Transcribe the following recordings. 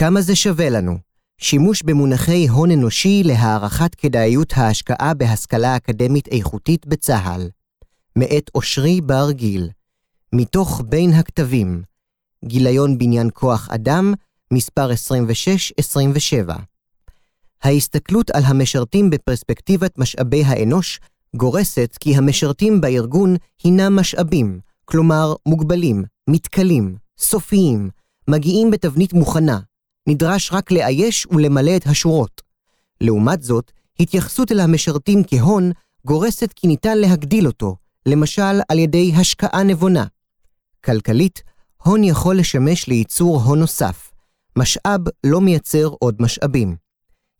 כמה זה שווה לנו? שימוש במונחי הון אנושי להערכת כדאיות ההשקעה בהשכלה אקדמית איכותית בצה"ל. מאת אושרי בר גיל. מתוך בין הכתבים. גיליון בניין כוח אדם, מספר 26-27. ההסתכלות על המשרתים בפרספקטיבת משאבי האנוש גורסת כי המשרתים בארגון הינם משאבים, כלומר מוגבלים, מתכלים, סופיים, מגיעים בתבנית מוכנה, נדרש רק לאייש ולמלא את השורות. לעומת זאת, התייחסות אל המשרתים כהון גורסת כי ניתן להגדיל אותו, למשל על ידי השקעה נבונה. כלכלית, הון יכול לשמש לייצור הון נוסף. משאב לא מייצר עוד משאבים.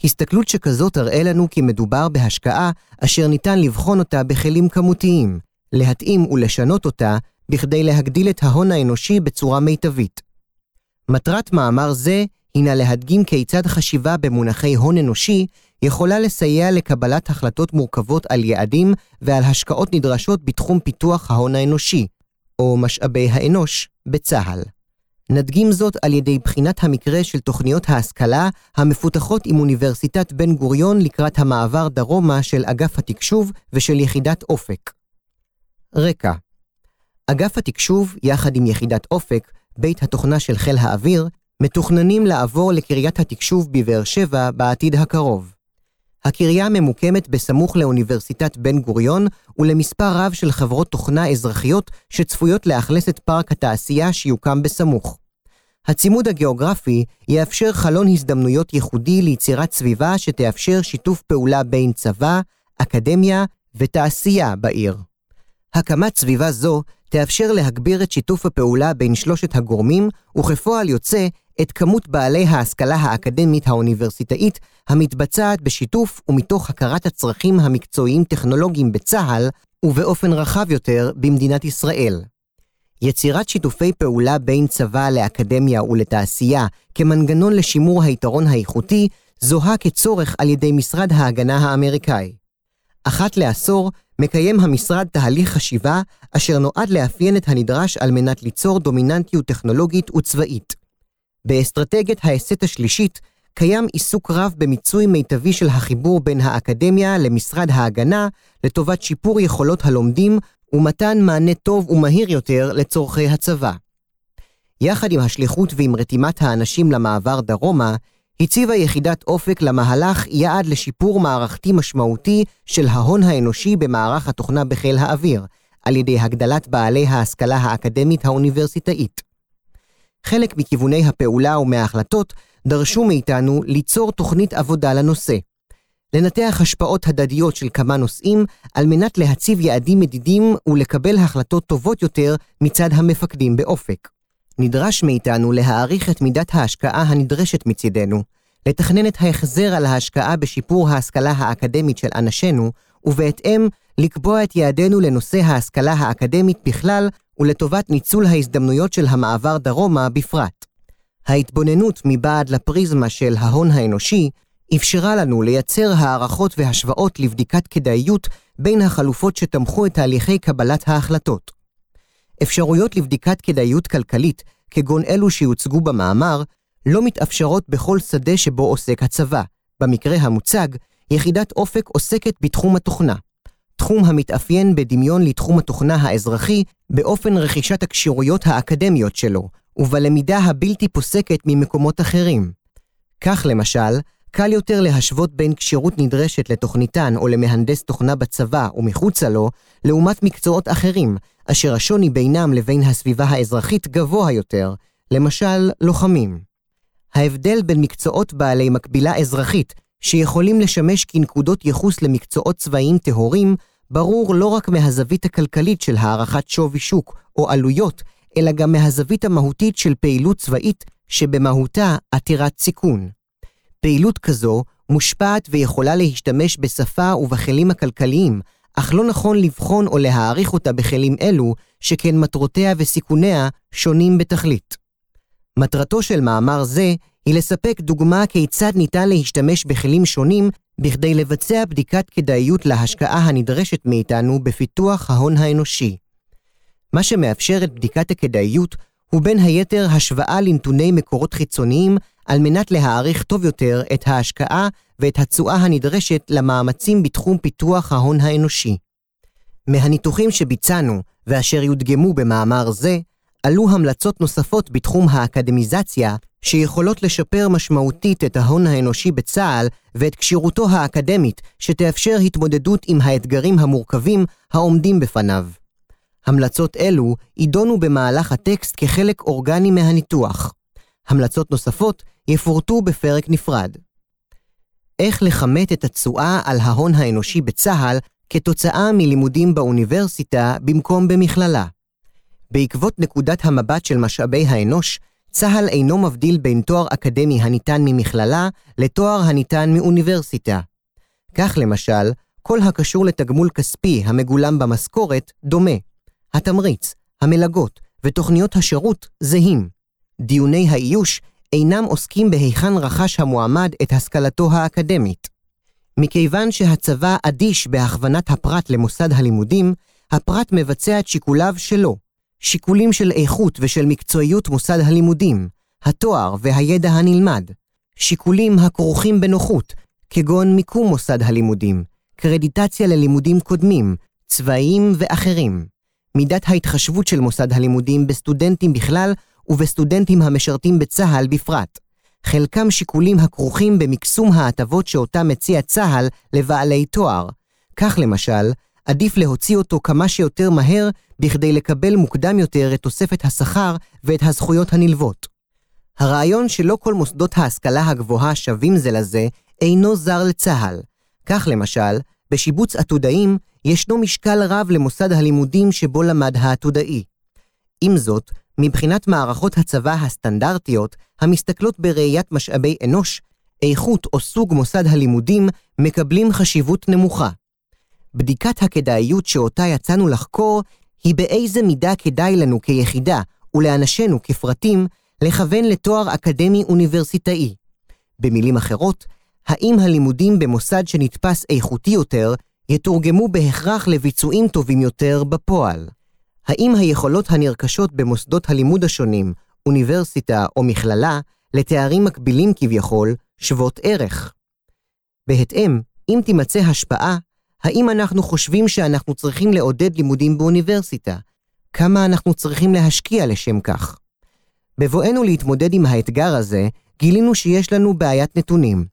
הסתכלות שכזאת תראה לנו כי מדובר בהשקעה אשר ניתן לבחון אותה בכלים כמותיים, להתאים ולשנות אותה בכדי להגדיל את ההון האנושי בצורה מיטבית. מטרת מאמר זה הינה להדגים כיצד חשיבה במונחי הון אנושי יכולה לסייע לקבלת החלטות מורכבות על יעדים ועל השקעות נדרשות בתחום פיתוח ההון האנושי, או משאבי האנוש, בצה"ל. נדגים זאת על ידי בחינת המקרה של תוכניות ההשכלה המפותחות עם אוניברסיטת בן גוריון לקראת המעבר דרומה של אגף התקשוב ושל יחידת אופק. רקע אגף התקשוב, יחד עם יחידת אופק, בית התוכנה של חיל האוויר, מתוכננים לעבור לקריית התקשוב בבאר שבע בעתיד הקרוב. הקריה ממוקמת בסמוך לאוניברסיטת בן גוריון ולמספר רב של חברות תוכנה אזרחיות שצפויות לאכלס את פארק התעשייה שיוקם בסמוך. הצימוד הגיאוגרפי יאפשר חלון הזדמנויות ייחודי ליצירת סביבה שתאפשר שיתוף פעולה בין צבא, אקדמיה ותעשייה בעיר. הקמת סביבה זו תאפשר להגביר את שיתוף הפעולה בין שלושת הגורמים, וכפועל יוצא, את כמות בעלי ההשכלה האקדמית האוניברסיטאית המתבצעת בשיתוף ומתוך הכרת הצרכים המקצועיים-טכנולוגיים בצה"ל, ובאופן רחב יותר במדינת ישראל. יצירת שיתופי פעולה בין צבא לאקדמיה ולתעשייה כמנגנון לשימור היתרון האיכותי זוהה כצורך על ידי משרד ההגנה האמריקאי. אחת לעשור מקיים המשרד תהליך חשיבה אשר נועד לאפיין את הנדרש על מנת ליצור דומיננטיות טכנולוגית וצבאית. באסטרטגיית ההסט השלישית קיים עיסוק רב במיצוי מיטבי של החיבור בין האקדמיה למשרד ההגנה לטובת שיפור יכולות הלומדים ומתן מענה טוב ומהיר יותר לצורכי הצבא. יחד עם השליחות ועם רתימת האנשים למעבר דרומה, הציבה יחידת אופק למהלך יעד לשיפור מערכתי משמעותי של ההון האנושי במערך התוכנה בחיל האוויר, על ידי הגדלת בעלי ההשכלה האקדמית האוניברסיטאית. חלק מכיווני הפעולה ומההחלטות דרשו מאיתנו ליצור תוכנית עבודה לנושא. לנתח השפעות הדדיות של כמה נושאים על מנת להציב יעדים מדידים ולקבל החלטות טובות יותר מצד המפקדים באופק. נדרש מאיתנו להעריך את מידת ההשקעה הנדרשת מצידנו, לתכנן את ההחזר על ההשקעה בשיפור ההשכלה האקדמית של אנשינו, ובהתאם לקבוע את יעדינו לנושא ההשכלה האקדמית בכלל ולטובת ניצול ההזדמנויות של המעבר דרומה בפרט. ההתבוננות מבעד לפריזמה של ההון האנושי אפשרה לנו לייצר הערכות והשוואות לבדיקת כדאיות בין החלופות שתמכו את תהליכי קבלת ההחלטות. אפשרויות לבדיקת כדאיות כלכלית, כגון אלו שיוצגו במאמר, לא מתאפשרות בכל שדה שבו עוסק הצבא. במקרה המוצג, יחידת אופק עוסקת בתחום התוכנה. תחום המתאפיין בדמיון לתחום התוכנה האזרחי באופן רכישת הכשירויות האקדמיות שלו, ובלמידה הבלתי פוסקת ממקומות אחרים. כך למשל, קל יותר להשוות בין כשירות נדרשת לתוכניתן או למהנדס תוכנה בצבא ומחוצה לו, לעומת מקצועות אחרים, אשר השוני בינם לבין הסביבה האזרחית גבוה יותר, למשל לוחמים. ההבדל בין מקצועות בעלי מקבילה אזרחית, שיכולים לשמש כנקודות ייחוס למקצועות צבאיים טהורים, ברור לא רק מהזווית הכלכלית של הערכת שווי שוק או עלויות, אלא גם מהזווית המהותית של פעילות צבאית שבמהותה עתירת סיכון. פעילות כזו מושפעת ויכולה להשתמש בשפה ובכלים הכלכליים, אך לא נכון לבחון או להעריך אותה בכלים אלו, שכן מטרותיה וסיכוניה שונים בתכלית. מטרתו של מאמר זה היא לספק דוגמה כיצד ניתן להשתמש בכלים שונים בכדי לבצע בדיקת כדאיות להשקעה הנדרשת מאיתנו בפיתוח ההון האנושי. מה שמאפשר את בדיקת הכדאיות הוא בין היתר השוואה לנתוני מקורות חיצוניים על מנת להעריך טוב יותר את ההשקעה ואת התשואה הנדרשת למאמצים בתחום פיתוח ההון האנושי. מהניתוחים שביצענו ואשר יודגמו במאמר זה, עלו המלצות נוספות בתחום האקדמיזציה שיכולות לשפר משמעותית את ההון האנושי בצה"ל ואת כשירותו האקדמית שתאפשר התמודדות עם האתגרים המורכבים העומדים בפניו. המלצות אלו יידונו במהלך הטקסט כחלק אורגני מהניתוח. המלצות נוספות יפורטו בפרק נפרד. איך לכמת את התשואה על ההון האנושי בצה"ל כתוצאה מלימודים באוניברסיטה במקום במכללה. בעקבות נקודת המבט של משאבי האנוש, צה"ל אינו מבדיל בין תואר אקדמי הניתן ממכללה לתואר הניתן מאוניברסיטה. כך למשל, כל הקשור לתגמול כספי המגולם במשכורת דומה. התמריץ, המלגות ותוכניות השירות זהים. דיוני האיוש אינם עוסקים בהיכן רכש המועמד את השכלתו האקדמית. מכיוון שהצבא אדיש בהכוונת הפרט למוסד הלימודים, הפרט מבצע את שיקוליו שלו, שיקולים של איכות ושל מקצועיות מוסד הלימודים, התואר והידע הנלמד, שיקולים הכרוכים בנוחות, כגון מיקום מוסד הלימודים, קרדיטציה ללימודים קודמים, צבאיים ואחרים, מידת ההתחשבות של מוסד הלימודים בסטודנטים בכלל ובסטודנטים המשרתים בצה"ל בפרט. חלקם שיקולים הכרוכים במקסום ההטבות שאותה מציע צה"ל לבעלי תואר. כך למשל, עדיף להוציא אותו כמה שיותר מהר בכדי לקבל מוקדם יותר את תוספת השכר ואת הזכויות הנלוות. הרעיון שלא כל מוסדות ההשכלה הגבוהה שווים זה לזה, אינו זר לצה"ל. כך למשל, בשיבוץ עתודאים ישנו משקל רב למוסד הלימודים שבו למד העתודאי. עם זאת, מבחינת מערכות הצבא הסטנדרטיות, המסתכלות בראיית משאבי אנוש, איכות או סוג מוסד הלימודים מקבלים חשיבות נמוכה. בדיקת הכדאיות שאותה יצאנו לחקור היא באיזה מידה כדאי לנו כיחידה ולאנשינו כפרטים לכוון לתואר אקדמי אוניברסיטאי. במילים אחרות, האם הלימודים במוסד שנתפס איכותי יותר יתורגמו בהכרח לביצועים טובים יותר בפועל? האם היכולות הנרכשות במוסדות הלימוד השונים, אוניברסיטה או מכללה, לתארים מקבילים כביכול, שוות ערך? בהתאם, אם תימצא השפעה, האם אנחנו חושבים שאנחנו צריכים לעודד לימודים באוניברסיטה? כמה אנחנו צריכים להשקיע לשם כך? בבואנו להתמודד עם האתגר הזה, גילינו שיש לנו בעיית נתונים.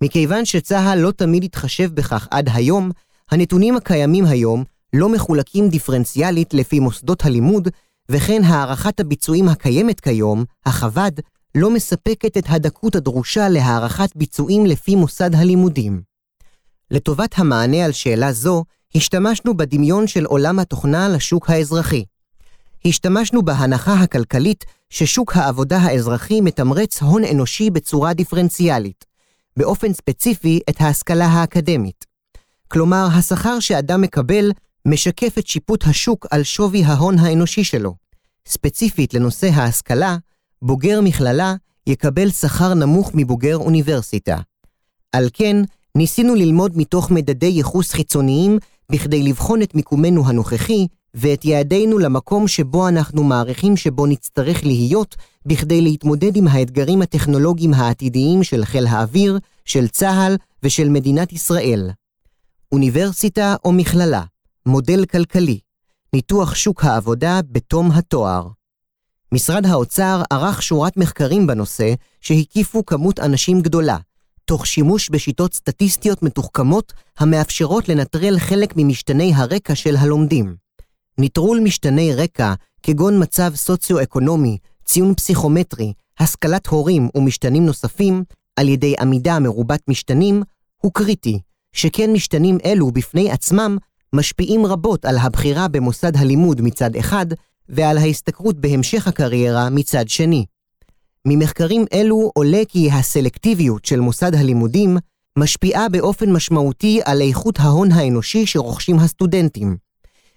מכיוון שצה"ל לא תמיד התחשב בכך עד היום, הנתונים הקיימים היום לא מחולקים דיפרנציאלית לפי מוסדות הלימוד, וכן הערכת הביצועים הקיימת כיום, החב"ד, לא מספקת את הדקות הדרושה להערכת ביצועים לפי מוסד הלימודים. לטובת המענה על שאלה זו, השתמשנו בדמיון של עולם התוכנה לשוק האזרחי. השתמשנו בהנחה הכלכלית ששוק העבודה האזרחי מתמרץ הון אנושי בצורה דיפרנציאלית, באופן ספציפי את ההשכלה האקדמית. כלומר, השכר שאדם מקבל משקף את שיפוט השוק על שווי ההון האנושי שלו. ספציפית לנושא ההשכלה, בוגר מכללה יקבל שכר נמוך מבוגר אוניברסיטה. על כן, ניסינו ללמוד מתוך מדדי ייחוס חיצוניים בכדי לבחון את מיקומנו הנוכחי ואת יעדינו למקום שבו אנחנו מעריכים שבו נצטרך להיות בכדי להתמודד עם האתגרים הטכנולוגיים העתידיים של חיל האוויר, של צה"ל ושל מדינת ישראל. אוניברסיטה או מכללה, מודל כלכלי, ניתוח שוק העבודה בתום התואר. משרד האוצר ערך שורת מחקרים בנושא שהקיפו כמות אנשים גדולה, תוך שימוש בשיטות סטטיסטיות מתוחכמות המאפשרות לנטרל חלק ממשתני הרקע של הלומדים. נטרול משתני רקע, כגון מצב סוציו-אקונומי, ציון פסיכומטרי, השכלת הורים ומשתנים נוספים, על ידי עמידה מרובת משתנים, הוא קריטי, שכן משתנים אלו בפני עצמם משפיעים רבות על הבחירה במוסד הלימוד מצד אחד, ועל ההשתכרות בהמשך הקריירה מצד שני. ממחקרים אלו עולה כי הסלקטיביות של מוסד הלימודים משפיעה באופן משמעותי על איכות ההון האנושי שרוכשים הסטודנטים.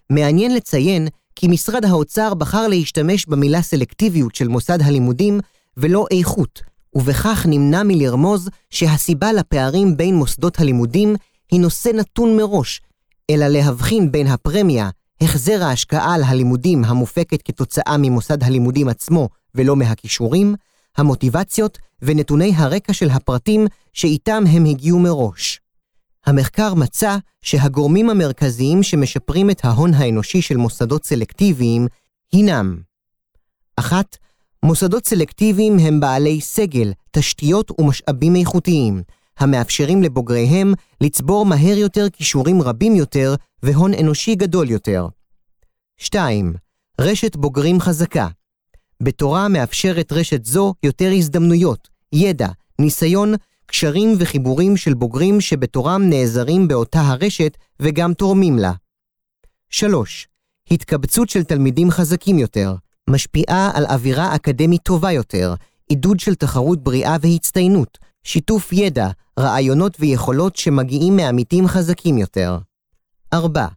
מעניין לציין כי משרד האוצר בחר להשתמש במילה סלקטיביות של מוסד הלימודים ולא איכות, ובכך נמנע מלרמוז שהסיבה לפערים בין מוסדות הלימודים היא נושא נתון מראש, אלא להבחין בין הפרמיה, החזר ההשקעה על הלימודים המופקת כתוצאה ממוסד הלימודים עצמו ולא מהכישורים, המוטיבציות ונתוני הרקע של הפרטים שאיתם הם הגיעו מראש. המחקר מצא שהגורמים המרכזיים שמשפרים את ההון האנושי של מוסדות סלקטיביים הינם 1. מוסדות סלקטיביים הם בעלי סגל, תשתיות ומשאבים איכותיים, המאפשרים לבוגריהם לצבור מהר יותר כישורים רבים יותר והון אנושי גדול יותר. 2. רשת בוגרים חזקה. בתורה מאפשרת רשת זו יותר הזדמנויות, ידע, ניסיון, קשרים וחיבורים של בוגרים שבתורם נעזרים באותה הרשת וגם תורמים לה. 3. התקבצות של תלמידים חזקים יותר, משפיעה על אווירה אקדמית טובה יותר, עידוד של תחרות בריאה והצטיינות, שיתוף ידע, רעיונות ויכולות שמגיעים מעמיתים חזקים יותר. 4.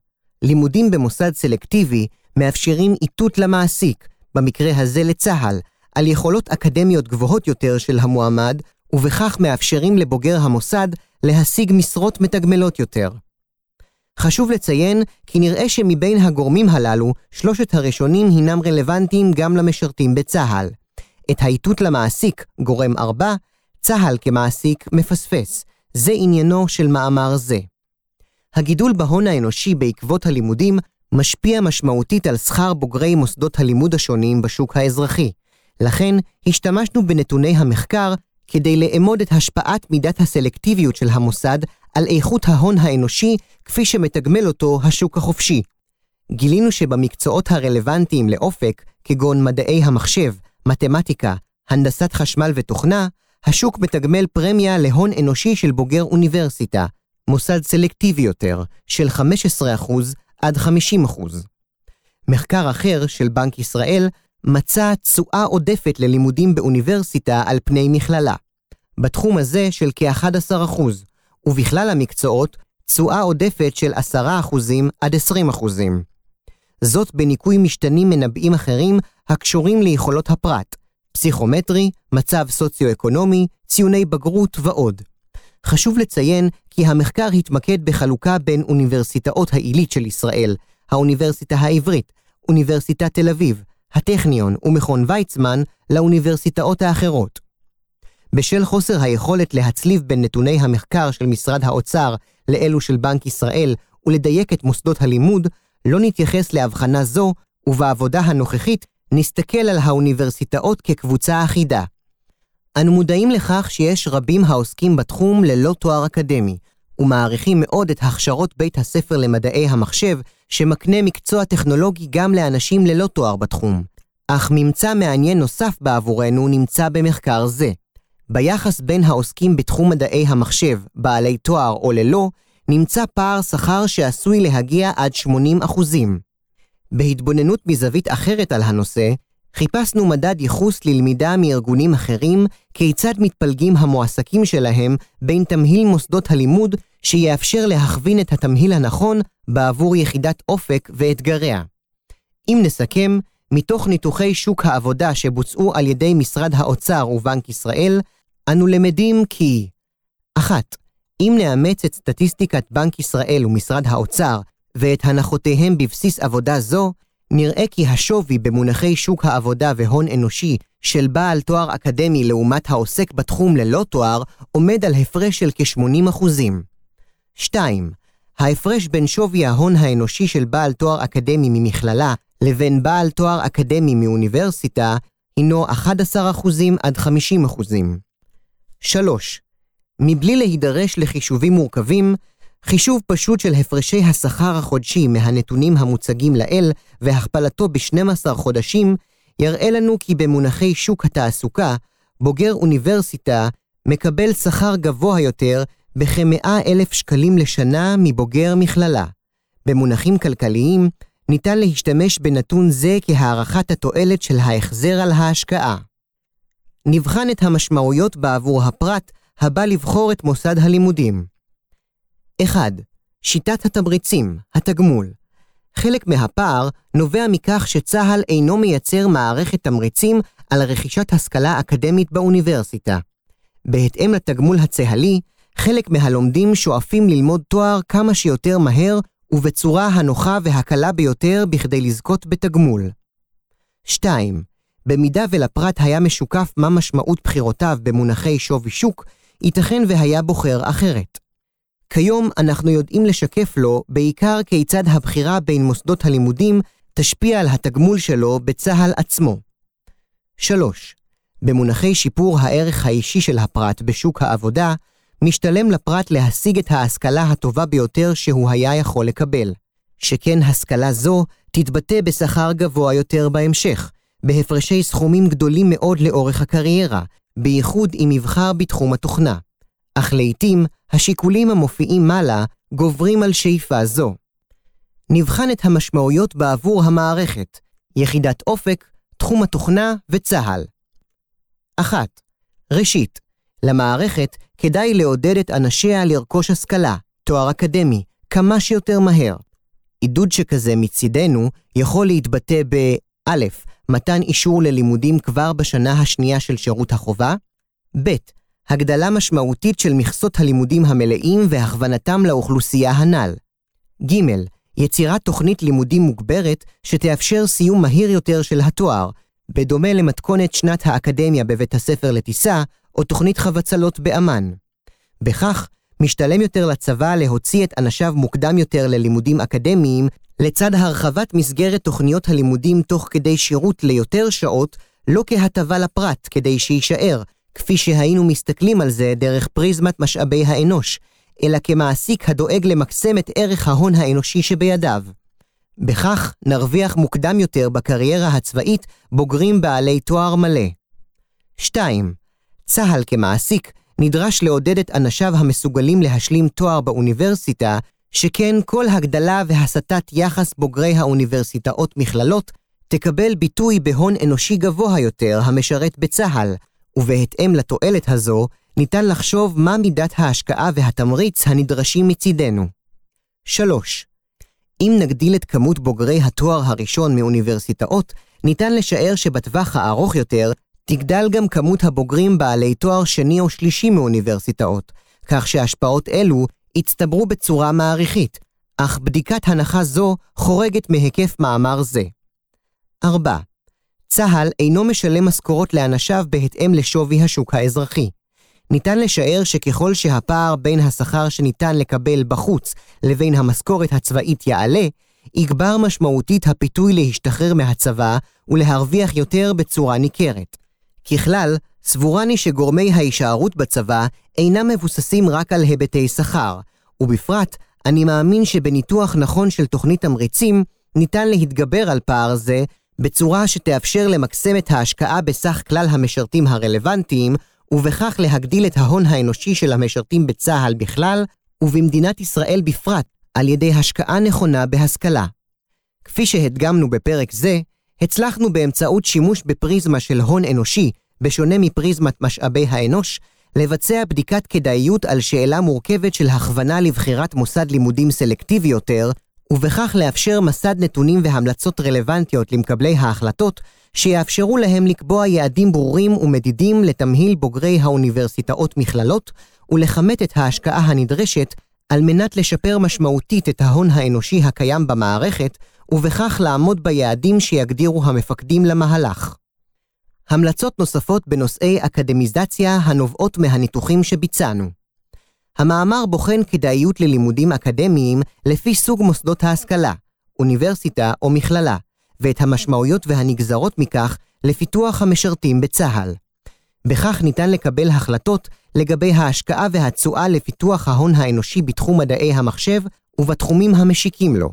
לימודים במוסד סלקטיבי מאפשרים איתות למעסיק, במקרה הזה לצה"ל, על יכולות אקדמיות גבוהות יותר של המועמד, ובכך מאפשרים לבוגר המוסד להשיג משרות מתגמלות יותר. חשוב לציין כי נראה שמבין הגורמים הללו, שלושת הראשונים הינם רלוונטיים גם למשרתים בצה"ל. את האיתות למעסיק, גורם ארבע, צה"ל כמעסיק מפספס. זה עניינו של מאמר זה. הגידול בהון האנושי בעקבות הלימודים משפיע משמעותית על שכר בוגרי מוסדות הלימוד השונים בשוק האזרחי. לכן, השתמשנו בנתוני המחקר כדי לאמוד את השפעת מידת הסלקטיביות של המוסד על איכות ההון האנושי כפי שמתגמל אותו השוק החופשי. גילינו שבמקצועות הרלוונטיים לאופק, כגון מדעי המחשב, מתמטיקה, הנדסת חשמל ותוכנה, השוק מתגמל פרמיה להון אנושי של בוגר אוניברסיטה, מוסד סלקטיבי יותר, של 15% עד 50%. מחקר אחר של בנק ישראל מצא תשואה עודפת ללימודים באוניברסיטה על פני מכללה. בתחום הזה של כ-11%, ובכלל המקצועות, תשואה עודפת של 10% עד 20%. זאת בניכוי משתנים מנבאים אחרים הקשורים ליכולות הפרט, פסיכומטרי, מצב סוציו-אקונומי, ציוני בגרות ועוד. חשוב לציין כי המחקר התמקד בחלוקה בין אוניברסיטאות העילית של ישראל, האוניברסיטה העברית, אוניברסיטת תל אביב, הטכניון ומכון ויצמן לאוניברסיטאות האחרות. בשל חוסר היכולת להצליב בין נתוני המחקר של משרד האוצר לאלו של בנק ישראל ולדייק את מוסדות הלימוד, לא נתייחס להבחנה זו, ובעבודה הנוכחית נסתכל על האוניברסיטאות כקבוצה אחידה. אנו מודעים לכך שיש רבים העוסקים בתחום ללא תואר אקדמי, ומעריכים מאוד את הכשרות בית הספר למדעי המחשב, שמקנה מקצוע טכנולוגי גם לאנשים ללא תואר בתחום. אך ממצא מעניין נוסף בעבורנו נמצא במחקר זה. ביחס בין העוסקים בתחום מדעי המחשב, בעלי תואר או ללא, נמצא פער שכר שעשוי להגיע עד 80 אחוזים. בהתבוננות מזווית אחרת על הנושא, חיפשנו מדד ייחוס ללמידה מארגונים אחרים, כיצד מתפלגים המועסקים שלהם בין תמהיל מוסדות הלימוד שיאפשר להכווין את התמהיל הנכון בעבור יחידת אופק ואתגריה. אם נסכם, מתוך ניתוחי שוק העבודה שבוצעו על ידי משרד האוצר ובנק ישראל, אנו למדים כי 1. אם נאמץ את סטטיסטיקת בנק ישראל ומשרד האוצר ואת הנחותיהם בבסיס עבודה זו, נראה כי השווי במונחי שוק העבודה והון אנושי של בעל תואר אקדמי לעומת העוסק בתחום ללא תואר עומד על הפרש של כ-80%. 2. ההפרש בין שווי ההון האנושי של בעל תואר אקדמי ממכללה לבין בעל תואר אקדמי מאוניברסיטה הינו 11% עד 50%. 3. מבלי להידרש לחישובים מורכבים, חישוב פשוט של הפרשי השכר החודשי מהנתונים המוצגים לעיל והכפלתו ב-12 חודשים, יראה לנו כי במונחי שוק התעסוקה, בוגר אוניברסיטה מקבל שכר גבוה יותר בכ-100 אלף שקלים לשנה מבוגר מכללה. במונחים כלכליים, ניתן להשתמש בנתון זה כהערכת התועלת של ההחזר על ההשקעה. נבחן את המשמעויות בעבור הפרט הבא לבחור את מוסד הלימודים. 1. שיטת התמריצים, התגמול. חלק מהפער נובע מכך שצה"ל אינו מייצר מערכת תמריצים על רכישת השכלה אקדמית באוניברסיטה. בהתאם לתגמול הצה"לי, חלק מהלומדים שואפים ללמוד תואר כמה שיותר מהר ובצורה הנוחה והקלה ביותר בכדי לזכות בתגמול. 2. במידה ולפרט היה משוקף מה משמעות בחירותיו במונחי שווי שוק, ייתכן והיה בוחר אחרת. כיום אנחנו יודעים לשקף לו בעיקר כיצד הבחירה בין מוסדות הלימודים תשפיע על התגמול שלו בצה"ל עצמו. 3. במונחי שיפור הערך האישי של הפרט בשוק העבודה, משתלם לפרט להשיג את ההשכלה הטובה ביותר שהוא היה יכול לקבל. שכן השכלה זו תתבטא בשכר גבוה יותר בהמשך, בהפרשי סכומים גדולים מאוד לאורך הקריירה, בייחוד אם יבחר בתחום התוכנה. אך לעתים, השיקולים המופיעים מעלה גוברים על שאיפה זו. נבחן את המשמעויות בעבור המערכת, יחידת אופק, תחום התוכנה וצה"ל. 1. ראשית, למערכת כדאי לעודד את אנשיה לרכוש השכלה, תואר אקדמי, כמה שיותר מהר. עידוד שכזה מצידנו יכול להתבטא ב-א. מתן אישור ללימודים כבר בשנה השנייה של שירות החובה, ב. הגדלה משמעותית של מכסות הלימודים המלאים והכוונתם לאוכלוסייה הנ"ל. ג. יצירת תוכנית לימודים מוגברת שתאפשר סיום מהיר יותר של התואר, בדומה למתכונת שנת האקדמיה בבית הספר לטיסה, או תוכנית חבצלות באמ"ן. בכך, משתלם יותר לצבא להוציא את אנשיו מוקדם יותר ללימודים אקדמיים, לצד הרחבת מסגרת תוכניות הלימודים תוך כדי שירות ליותר שעות, לא כהטבה לפרט כדי שיישאר, כפי שהיינו מסתכלים על זה דרך פריזמת משאבי האנוש, אלא כמעסיק הדואג למקסם את ערך ההון האנושי שבידיו. בכך נרוויח מוקדם יותר בקריירה הצבאית בוגרים בעלי תואר מלא. 2. צה"ל כמעסיק נדרש לעודד את אנשיו המסוגלים להשלים תואר באוניברסיטה, שכן כל הגדלה והסטת יחס בוגרי האוניברסיטאות מכללות תקבל ביטוי בהון אנושי גבוה יותר המשרת בצה"ל, ובהתאם לתועלת הזו, ניתן לחשוב מה מידת ההשקעה והתמריץ הנדרשים מצידנו. 3. אם נגדיל את כמות בוגרי התואר הראשון מאוניברסיטאות, ניתן לשער שבטווח הארוך יותר, תגדל גם כמות הבוגרים בעלי תואר שני או שלישי מאוניברסיטאות, כך שהשפעות אלו יצטברו בצורה מעריכית, אך בדיקת הנחה זו חורגת מהיקף מאמר זה. 4. צה"ל אינו משלם משכורות לאנשיו בהתאם לשווי השוק האזרחי. ניתן לשער שככל שהפער בין השכר שניתן לקבל בחוץ לבין המשכורת הצבאית יעלה, יגבר משמעותית הפיתוי להשתחרר מהצבא ולהרוויח יותר בצורה ניכרת. ככלל, סבורני שגורמי ההישארות בצבא אינם מבוססים רק על היבטי שכר, ובפרט, אני מאמין שבניתוח נכון של תוכנית תמריצים, ניתן להתגבר על פער זה בצורה שתאפשר למקסם את ההשקעה בסך כלל המשרתים הרלוונטיים, ובכך להגדיל את ההון האנושי של המשרתים בצה"ל בכלל, ובמדינת ישראל בפרט, על ידי השקעה נכונה בהשכלה. כפי שהדגמנו בפרק זה, הצלחנו באמצעות שימוש בפריזמה של הון אנושי, בשונה מפריזמת משאבי האנוש, לבצע בדיקת כדאיות על שאלה מורכבת של הכוונה לבחירת מוסד לימודים סלקטיבי יותר, ובכך לאפשר מסד נתונים והמלצות רלוונטיות למקבלי ההחלטות, שיאפשרו להם לקבוע יעדים ברורים ומדידים לתמהיל בוגרי האוניברסיטאות מכללות, ולכמת את ההשקעה הנדרשת על מנת לשפר משמעותית את ההון האנושי הקיים במערכת, ובכך לעמוד ביעדים שיגדירו המפקדים למהלך. המלצות נוספות בנושאי אקדמיזציה הנובעות מהניתוחים שביצענו. המאמר בוחן כדאיות ללימודים אקדמיים לפי סוג מוסדות ההשכלה, אוניברסיטה או מכללה, ואת המשמעויות והנגזרות מכך לפיתוח המשרתים בצה"ל. בכך ניתן לקבל החלטות לגבי ההשקעה והתשואה לפיתוח ההון האנושי בתחום מדעי המחשב ובתחומים המשיקים לו.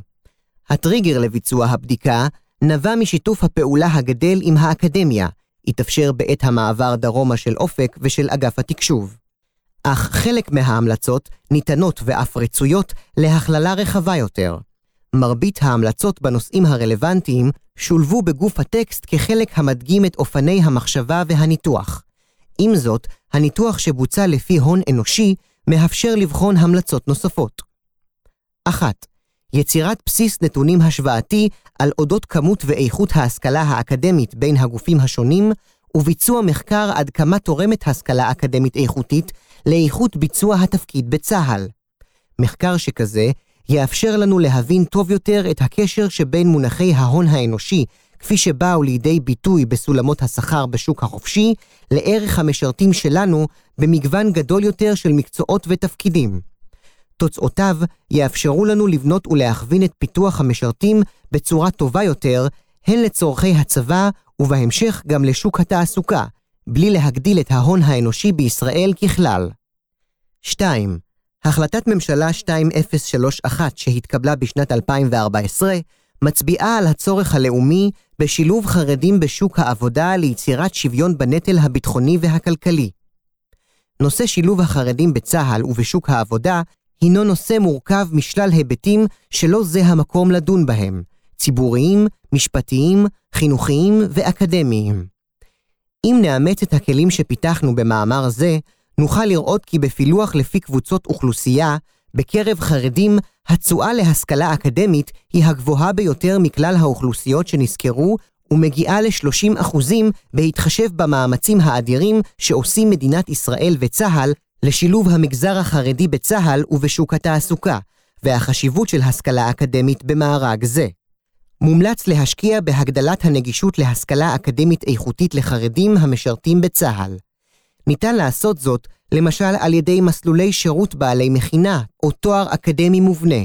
הטריגר לביצוע הבדיקה נבע משיתוף הפעולה הגדל עם האקדמיה, התאפשר בעת המעבר דרומה של אופק ושל אגף התקשוב. אך חלק מההמלצות ניתנות ואף רצויות להכללה רחבה יותר. מרבית ההמלצות בנושאים הרלוונטיים שולבו בגוף הטקסט כחלק המדגים את אופני המחשבה והניתוח. עם זאת, הניתוח שבוצע לפי הון אנושי מאפשר לבחון המלצות נוספות. 1. יצירת בסיס נתונים השוואתי על אודות כמות ואיכות ההשכלה האקדמית בין הגופים השונים, וביצוע מחקר עד כמה תורמת השכלה אקדמית איכותית לאיכות ביצוע התפקיד בצה"ל. מחקר שכזה יאפשר לנו להבין טוב יותר את הקשר שבין מונחי ההון האנושי, כפי שבאו לידי ביטוי בסולמות השכר בשוק החופשי, לערך המשרתים שלנו במגוון גדול יותר של מקצועות ותפקידים. תוצאותיו יאפשרו לנו לבנות ולהכווין את פיתוח המשרתים בצורה טובה יותר, הן לצורכי הצבא ובהמשך גם לשוק התעסוקה, בלי להגדיל את ההון האנושי בישראל ככלל. 2. החלטת ממשלה 2031 שהתקבלה בשנת 2014 מצביעה על הצורך הלאומי בשילוב חרדים בשוק העבודה ליצירת שוויון בנטל הביטחוני והכלכלי. נושא שילוב החרדים בצה"ל ובשוק העבודה הינו נושא מורכב משלל היבטים שלא זה המקום לדון בהם, ציבוריים, משפטיים, חינוכיים ואקדמיים. אם נאמץ את הכלים שפיתחנו במאמר זה, נוכל לראות כי בפילוח לפי קבוצות אוכלוסייה, בקרב חרדים, התשואה להשכלה אקדמית היא הגבוהה ביותר מכלל האוכלוסיות שנזכרו, ומגיעה ל-30 אחוזים בהתחשב במאמצים האדירים שעושים מדינת ישראל וצה"ל לשילוב המגזר החרדי בצה"ל ובשוק התעסוקה, והחשיבות של השכלה אקדמית במארג זה. מומלץ להשקיע בהגדלת הנגישות להשכלה אקדמית איכותית לחרדים המשרתים בצה"ל. ניתן לעשות זאת, למשל על ידי מסלולי שירות בעלי מכינה או תואר אקדמי מובנה.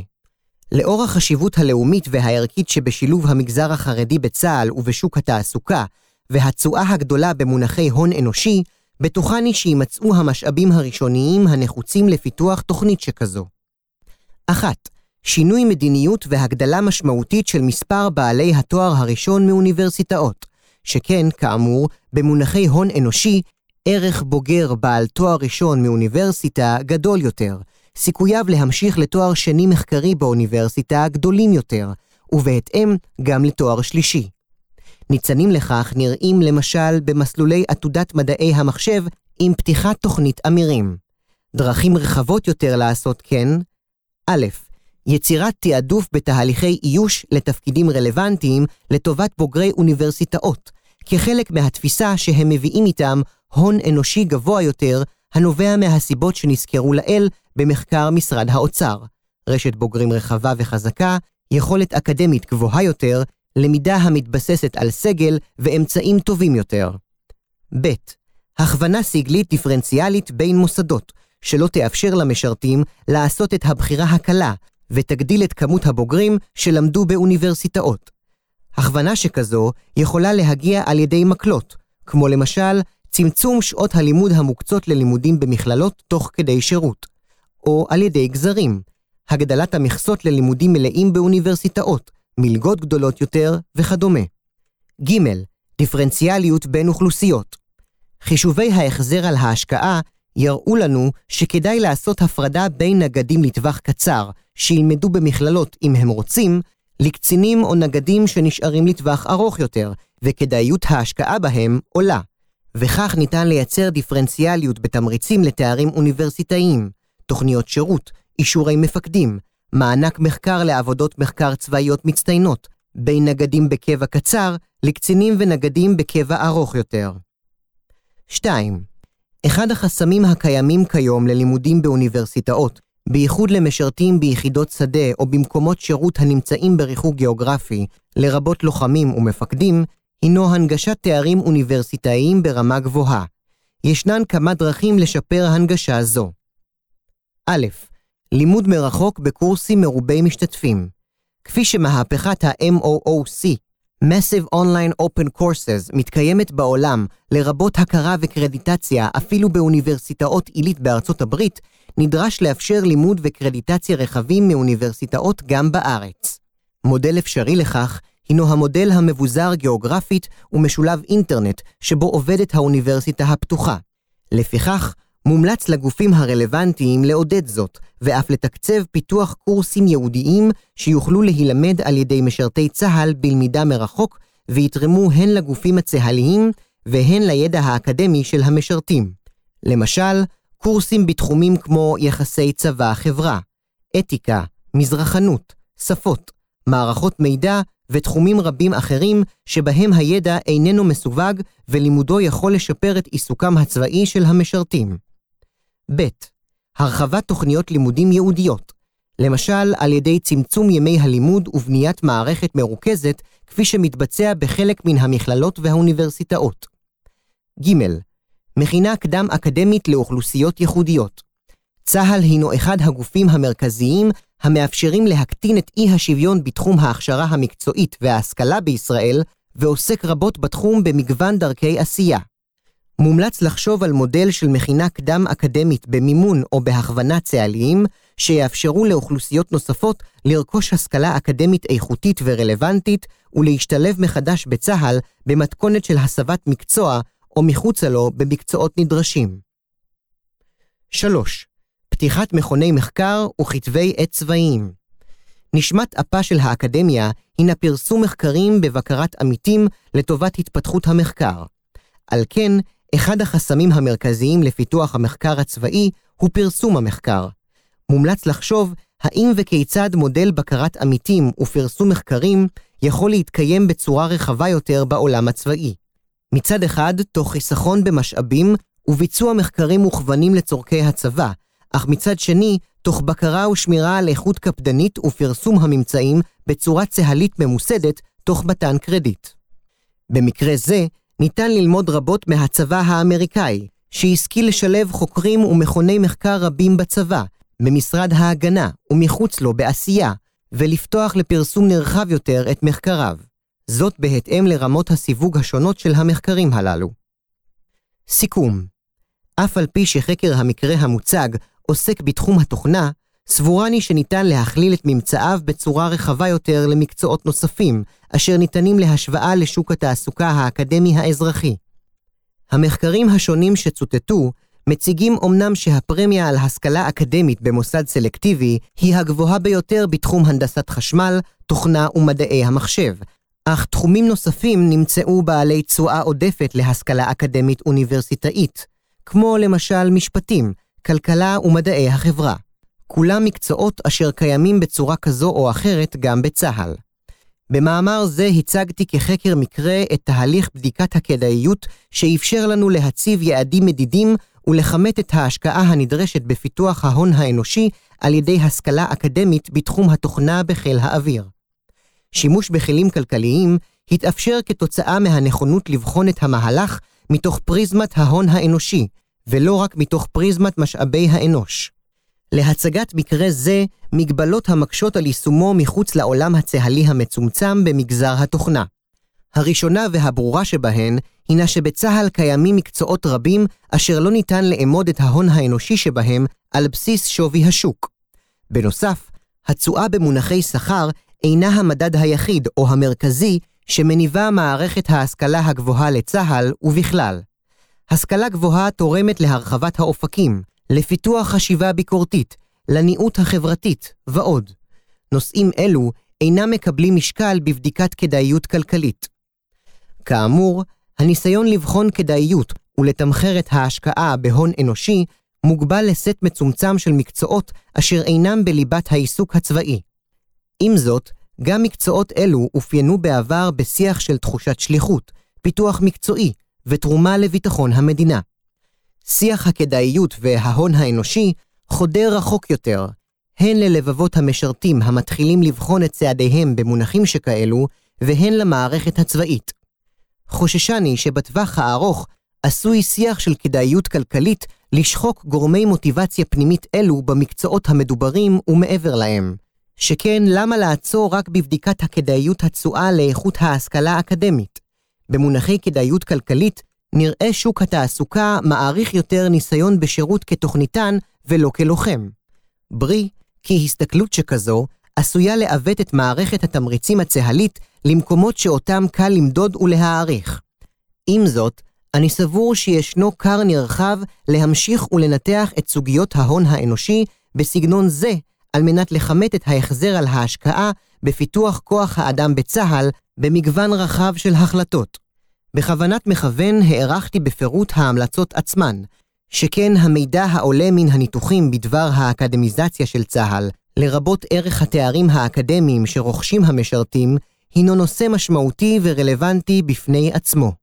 לאור החשיבות הלאומית והערכית שבשילוב המגזר החרדי בצה"ל ובשוק התעסוקה, והתשואה הגדולה במונחי הון אנושי, בטוחני שימצאו המשאבים הראשוניים הנחוצים לפיתוח תוכנית שכזו. 1. שינוי מדיניות והגדלה משמעותית של מספר בעלי התואר הראשון מאוניברסיטאות, שכן, כאמור, במונחי הון אנושי, ערך בוגר בעל תואר ראשון מאוניברסיטה גדול יותר, סיכוייו להמשיך לתואר שני מחקרי באוניברסיטה גדולים יותר, ובהתאם גם לתואר שלישי. ניצנים לכך נראים למשל במסלולי עתודת מדעי המחשב עם פתיחת תוכנית אמירים. דרכים רחבות יותר לעשות כן, א', יצירת תעדוף בתהליכי איוש לתפקידים רלוונטיים לטובת בוגרי אוניברסיטאות, כחלק מהתפיסה שהם מביאים איתם הון אנושי גבוה יותר, הנובע מהסיבות שנזכרו לעיל במחקר משרד האוצר, רשת בוגרים רחבה וחזקה, יכולת אקדמית גבוהה יותר, למידה המתבססת על סגל ואמצעים טובים יותר. ב. הכוונה סגלית דיפרנציאלית בין מוסדות, שלא תאפשר למשרתים לעשות את הבחירה הקלה, ותגדיל את כמות הבוגרים שלמדו באוניברסיטאות. הכוונה שכזו יכולה להגיע על ידי מקלות, כמו למשל צמצום שעות הלימוד המוקצות ללימודים במכללות תוך כדי שירות, או על ידי גזרים, הגדלת המכסות ללימודים מלאים באוניברסיטאות, מלגות גדולות יותר וכדומה. ג. דיפרנציאליות בין אוכלוסיות. חישובי ההחזר על ההשקעה יראו לנו שכדאי לעשות הפרדה בין נגדים לטווח קצר, שילמדו במכללות אם הם רוצים, לקצינים או נגדים שנשארים לטווח ארוך יותר, וכדאיות ההשקעה בהם עולה. וכך ניתן לייצר דיפרנציאליות בתמריצים לתארים אוניברסיטאיים, תוכניות שירות, אישורי מפקדים, מענק מחקר לעבודות מחקר צבאיות מצטיינות, בין נגדים בקבע קצר לקצינים ונגדים בקבע ארוך יותר. 2. אחד החסמים הקיימים כיום ללימודים באוניברסיטאות, בייחוד למשרתים ביחידות שדה או במקומות שירות הנמצאים בריחוק גיאוגרפי, לרבות לוחמים ומפקדים, הינו הנגשת תארים אוניברסיטאיים ברמה גבוהה. ישנן כמה דרכים לשפר הנגשה זו. א. לימוד מרחוק בקורסים מרובי משתתפים. כפי שמהפכת ה-MOOC, Massive Online Open Courses, מתקיימת בעולם, לרבות הכרה וקרדיטציה אפילו באוניברסיטאות עילית בארצות הברית, נדרש לאפשר לימוד וקרדיטציה רחבים מאוניברסיטאות גם בארץ. מודל אפשרי לכך הינו המודל המבוזר גיאוגרפית ומשולב אינטרנט, שבו עובדת האוניברסיטה הפתוחה. לפיכך, מומלץ לגופים הרלוונטיים לעודד זאת, ואף לתקצב פיתוח קורסים ייעודיים שיוכלו להילמד על ידי משרתי צה"ל בלמידה מרחוק, ויתרמו הן לגופים הצה"ליים והן לידע האקדמי של המשרתים. למשל, קורסים בתחומים כמו יחסי צבא-חברה, אתיקה, מזרחנות, שפות, מערכות מידע ותחומים רבים אחרים שבהם הידע איננו מסווג ולימודו יכול לשפר את עיסוקם הצבאי של המשרתים. ב. הרחבת תוכניות לימודים ייעודיות. למשל על ידי צמצום ימי הלימוד ובניית מערכת מרוכזת, כפי שמתבצע בחלק מן המכללות והאוניברסיטאות. ג. מכינה קדם-אקדמית לאוכלוסיות ייחודיות. צה"ל הינו אחד הגופים המרכזיים המאפשרים להקטין את אי השוויון בתחום ההכשרה המקצועית וההשכלה בישראל, ועוסק רבות בתחום במגוון דרכי עשייה. מומלץ לחשוב על מודל של מכינה קדם-אקדמית במימון או בהכוונה צה"ליים, שיאפשרו לאוכלוסיות נוספות לרכוש השכלה אקדמית איכותית ורלוונטית, ולהשתלב מחדש בצה"ל במתכונת של הסבת מקצוע, או מחוצה לו במקצועות נדרשים. 3. פתיחת מכוני מחקר וכתבי עת צבאיים. נשמת אפה של האקדמיה הינה פרסום מחקרים בבקרת עמיתים לטובת התפתחות המחקר. על כן, אחד החסמים המרכזיים לפיתוח המחקר הצבאי הוא פרסום המחקר. מומלץ לחשוב האם וכיצד מודל בקרת עמיתים ופרסום מחקרים יכול להתקיים בצורה רחבה יותר בעולם הצבאי. מצד אחד, תוך חיסכון במשאבים וביצוע מחקרים מוכוונים לצורכי הצבא, אך מצד שני, תוך בקרה ושמירה על איכות קפדנית ופרסום הממצאים בצורה צהלית ממוסדת, תוך מתן קרדיט. במקרה זה, ניתן ללמוד רבות מהצבא האמריקאי, שהשכיל לשלב חוקרים ומכוני מחקר רבים בצבא, במשרד ההגנה ומחוץ לו בעשייה, ולפתוח לפרסום נרחב יותר את מחקריו. זאת בהתאם לרמות הסיווג השונות של המחקרים הללו. סיכום אף על פי שחקר המקרה המוצג עוסק בתחום התוכנה, סבורני שניתן להכליל את ממצאיו בצורה רחבה יותר למקצועות נוספים, אשר ניתנים להשוואה לשוק התעסוקה האקדמי האזרחי. המחקרים השונים שצוטטו מציגים אמנם שהפרמיה על השכלה אקדמית במוסד סלקטיבי היא הגבוהה ביותר בתחום הנדסת חשמל, תוכנה ומדעי המחשב, אך תחומים נוספים נמצאו בעלי תשואה עודפת להשכלה אקדמית אוניברסיטאית, כמו למשל משפטים, כלכלה ומדעי החברה. כולם מקצועות אשר קיימים בצורה כזו או אחרת גם בצה"ל. במאמר זה הצגתי כחקר מקרה את תהליך בדיקת הכדאיות שאפשר לנו להציב יעדים מדידים ולכמת את ההשקעה הנדרשת בפיתוח ההון האנושי על ידי השכלה אקדמית בתחום התוכנה בחיל האוויר. שימוש בכלים כלכליים התאפשר כתוצאה מהנכונות לבחון את המהלך מתוך פריזמת ההון האנושי, ולא רק מתוך פריזמת משאבי האנוש. להצגת מקרה זה מגבלות המקשות על יישומו מחוץ לעולם הצה"לי המצומצם במגזר התוכנה. הראשונה והברורה שבהן הינה שבצה"ל קיימים מקצועות רבים אשר לא ניתן לאמוד את ההון האנושי שבהם על בסיס שווי השוק. בנוסף, התשואה במונחי שכר אינה המדד היחיד או המרכזי שמניבה מערכת ההשכלה הגבוהה לצה"ל ובכלל. השכלה גבוהה תורמת להרחבת האופקים, לפיתוח חשיבה ביקורתית, לניעות החברתית ועוד. נושאים אלו אינם מקבלים משקל בבדיקת כדאיות כלכלית. כאמור, הניסיון לבחון כדאיות ולתמחר את ההשקעה בהון אנושי מוגבל לסט מצומצם של מקצועות אשר אינם בליבת העיסוק הצבאי. עם זאת, גם מקצועות אלו אופיינו בעבר בשיח של תחושת שליחות, פיתוח מקצועי ותרומה לביטחון המדינה. שיח הכדאיות וההון האנושי חודר רחוק יותר, הן ללבבות המשרתים המתחילים לבחון את צעדיהם במונחים שכאלו, והן למערכת הצבאית. חוששני שבטווח הארוך עשוי שיח של כדאיות כלכלית לשחוק גורמי מוטיבציה פנימית אלו במקצועות המדוברים ומעבר להם. שכן למה לעצור רק בבדיקת הכדאיות התשואה לאיכות ההשכלה האקדמית? במונחי כדאיות כלכלית, נראה שוק התעסוקה מעריך יותר ניסיון בשירות כתוכניתן ולא כלוחם. ברי, כי הסתכלות שכזו עשויה לעוות את מערכת התמריצים הצה"לית למקומות שאותם קל למדוד ולהעריך. עם זאת, אני סבור שישנו כר נרחב להמשיך ולנתח את סוגיות ההון האנושי בסגנון זה, על מנת לכמת את ההחזר על ההשקעה בפיתוח כוח האדם בצה"ל במגוון רחב של החלטות. בכוונת מכוון הערכתי בפירוט ההמלצות עצמן, שכן המידע העולה מן הניתוחים בדבר האקדמיזציה של צה"ל, לרבות ערך התארים האקדמיים שרוכשים המשרתים, הינו נושא משמעותי ורלוונטי בפני עצמו.